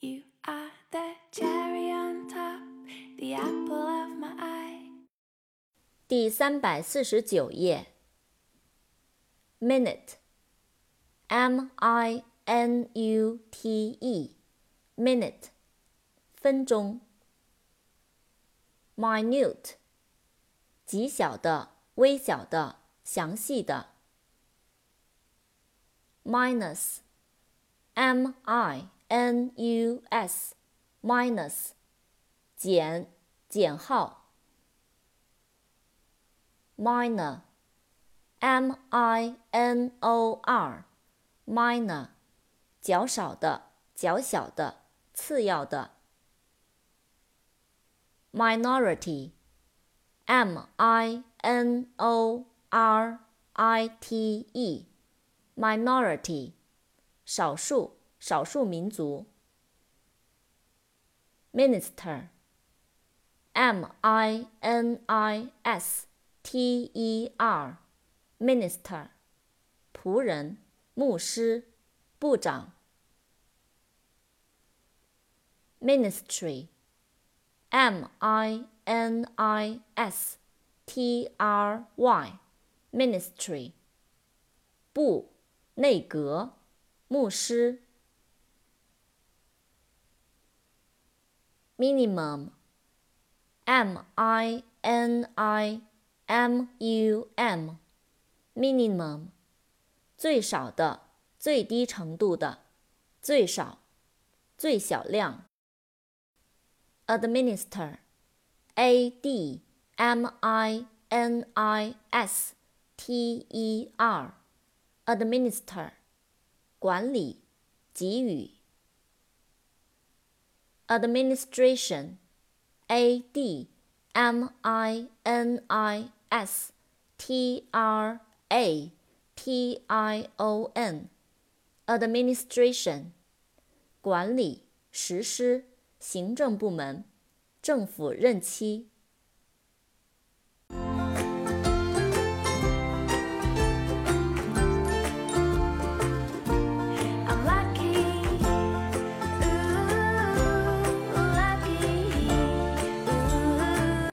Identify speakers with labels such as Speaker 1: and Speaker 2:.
Speaker 1: You are the cherry on top, the apple of my eye.
Speaker 2: 第三百四十九页。minute，m i n u t e，minute，分钟。minute，极小的、微小的、详细的。minus，m i。 n u s minus 减减号 minor m i n o r minor 较少的较小的次要的 minority m i n o r i t e minority 少数少数民族。minister，m i n i s t e r，minister，仆人、牧师、部长。ministry，m i n i s t r y，ministry，部、内阁、牧师。minimum, m i n i m u m, minimum，最少的、最低程度的、最少、最小量。administer, a d m i n i s t e r, administer，管理、给予。 Administration, a d m i n i s t r a t i o n, administration，管理、实施、行政部门、政府任期。